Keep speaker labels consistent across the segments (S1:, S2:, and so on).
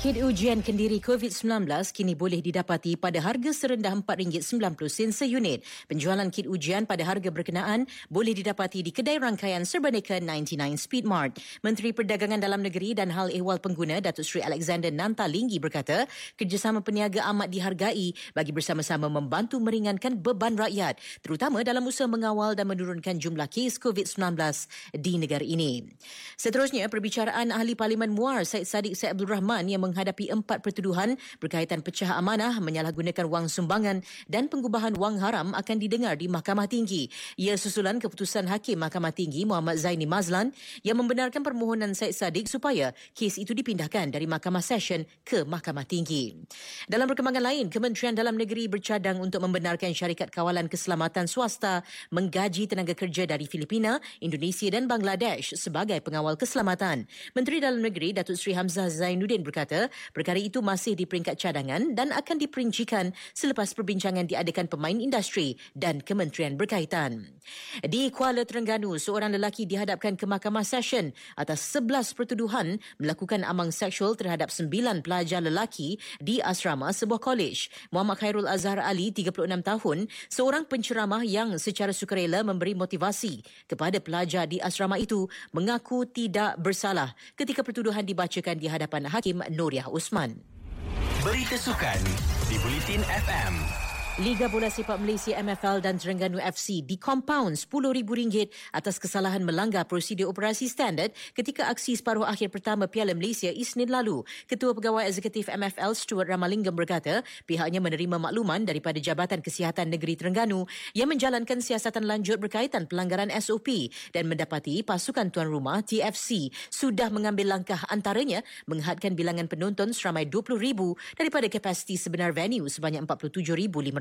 S1: Kit ujian kendiri COVID-19 kini boleh didapati pada harga serendah RM4.90 seunit. Penjualan kit ujian pada harga berkenaan boleh didapati di kedai rangkaian Serbaneka 99 Speedmart. Menteri Perdagangan Dalam Negeri dan Hal Ehwal Pengguna Datuk Seri Alexander Nanta Linggi berkata, kerjasama peniaga amat dihargai bagi bersama-sama membantu meringankan beban rakyat, terutama dalam usaha mengawal dan menurunkan jumlah kes COVID-19 di negara ini. Seterusnya, perbicaraan Ahli Parlimen Muar Syed Saddiq Syed Abdul Rahman yang menghadapi empat pertuduhan berkaitan pecah amanah, menyalahgunakan wang sumbangan dan pengubahan wang haram akan didengar di Mahkamah Tinggi. Ia susulan keputusan Hakim Mahkamah Tinggi Muhammad Zaini Mazlan yang membenarkan permohonan Syed Saddiq supaya kes itu dipindahkan dari Mahkamah Session ke Mahkamah Tinggi. Dalam perkembangan lain, Kementerian Dalam Negeri bercadang untuk membenarkan syarikat kawalan keselamatan swasta menggaji tenaga kerja dari Filipina, Indonesia dan Bangladesh sebagai pengawal keselamatan. Menteri Dalam Negeri Datuk Seri Hamzah Zainuddin berkata, perkara itu masih di peringkat cadangan dan akan diperincikan selepas perbincangan diadakan pemain industri dan kementerian berkaitan. Di Kuala Terengganu, seorang lelaki dihadapkan ke Mahkamah Session atas 11 pertuduhan melakukan amang seksual terhadap 9 pelajar lelaki di asrama sebuah kolej. Muhammad Khairul Azhar Ali, 36 tahun, seorang penceramah yang secara sukarela memberi motivasi kepada pelajar di asrama itu mengaku tidak bersalah ketika pertuduhan dibacakan di hadapan Hakim Nuriah Usman.
S2: Berita sukan di Bulletin FM.
S1: Liga Bola Sepak Malaysia MFL dan Terengganu FC dikompaun RM10,000 atas kesalahan melanggar prosedur operasi standard ketika aksi separuh akhir pertama Piala Malaysia Isnin lalu. Ketua Pegawai Eksekutif MFL Stuart Ramalingam berkata pihaknya menerima makluman daripada Jabatan Kesihatan Negeri Terengganu yang menjalankan siasatan lanjut berkaitan pelanggaran SOP dan mendapati pasukan tuan rumah TFC sudah mengambil langkah antaranya menghadkan bilangan penonton seramai 20,000 daripada kapasiti sebenar venue sebanyak 47,500.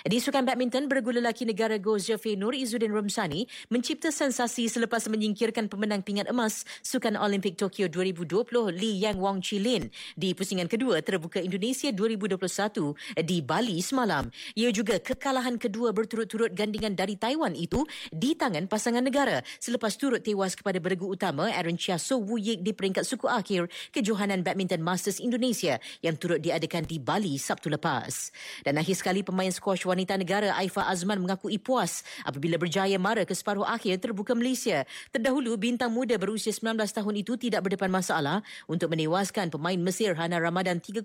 S1: Di sukan badminton, bergu lelaki negara Go Zafir Nur Izzuddin Romsani mencipta sensasi selepas menyingkirkan pemenang pingat emas Sukan Olimpik Tokyo 2020 Li Yang Wong Chilin di pusingan kedua terbuka Indonesia 2021 di Bali semalam. Ia juga kekalahan kedua berturut-turut gandingan dari Taiwan itu di tangan pasangan negara selepas turut tewas kepada bergu utama Aaron Chia So Wu Yik di peringkat suku akhir kejohanan badminton Masters Indonesia yang turut diadakan di Bali Sabtu lepas. Dan akhir sekali pemain skuash wanita negara Aifa Azman mengakui puas apabila berjaya mara ke separuh akhir terbuka Malaysia. Terdahulu bintang muda berusia 19 tahun itu tidak berdepan masalah untuk menewaskan pemain Mesir Hana Ramadan 3-0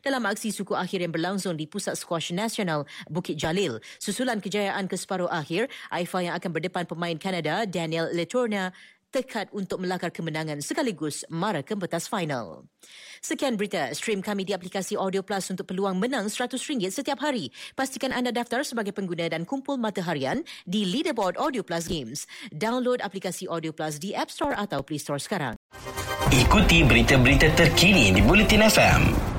S1: dalam aksi suku akhir yang berlangsung di Pusat Squash Nasional Bukit Jalil. Susulan kejayaan ke separuh akhir, Aifa yang akan berdepan pemain Kanada Daniel Letorna tekad untuk melakar kemenangan sekaligus mara ke pentas final. Sekian berita. Stream kami di aplikasi Audio Plus untuk peluang menang RM100 setiap hari. Pastikan anda daftar sebagai pengguna dan kumpul mata harian di Leaderboard Audio Plus Games. Download aplikasi Audio Plus di App Store atau Play Store sekarang.
S2: Ikuti berita-berita terkini di Bulletin FM.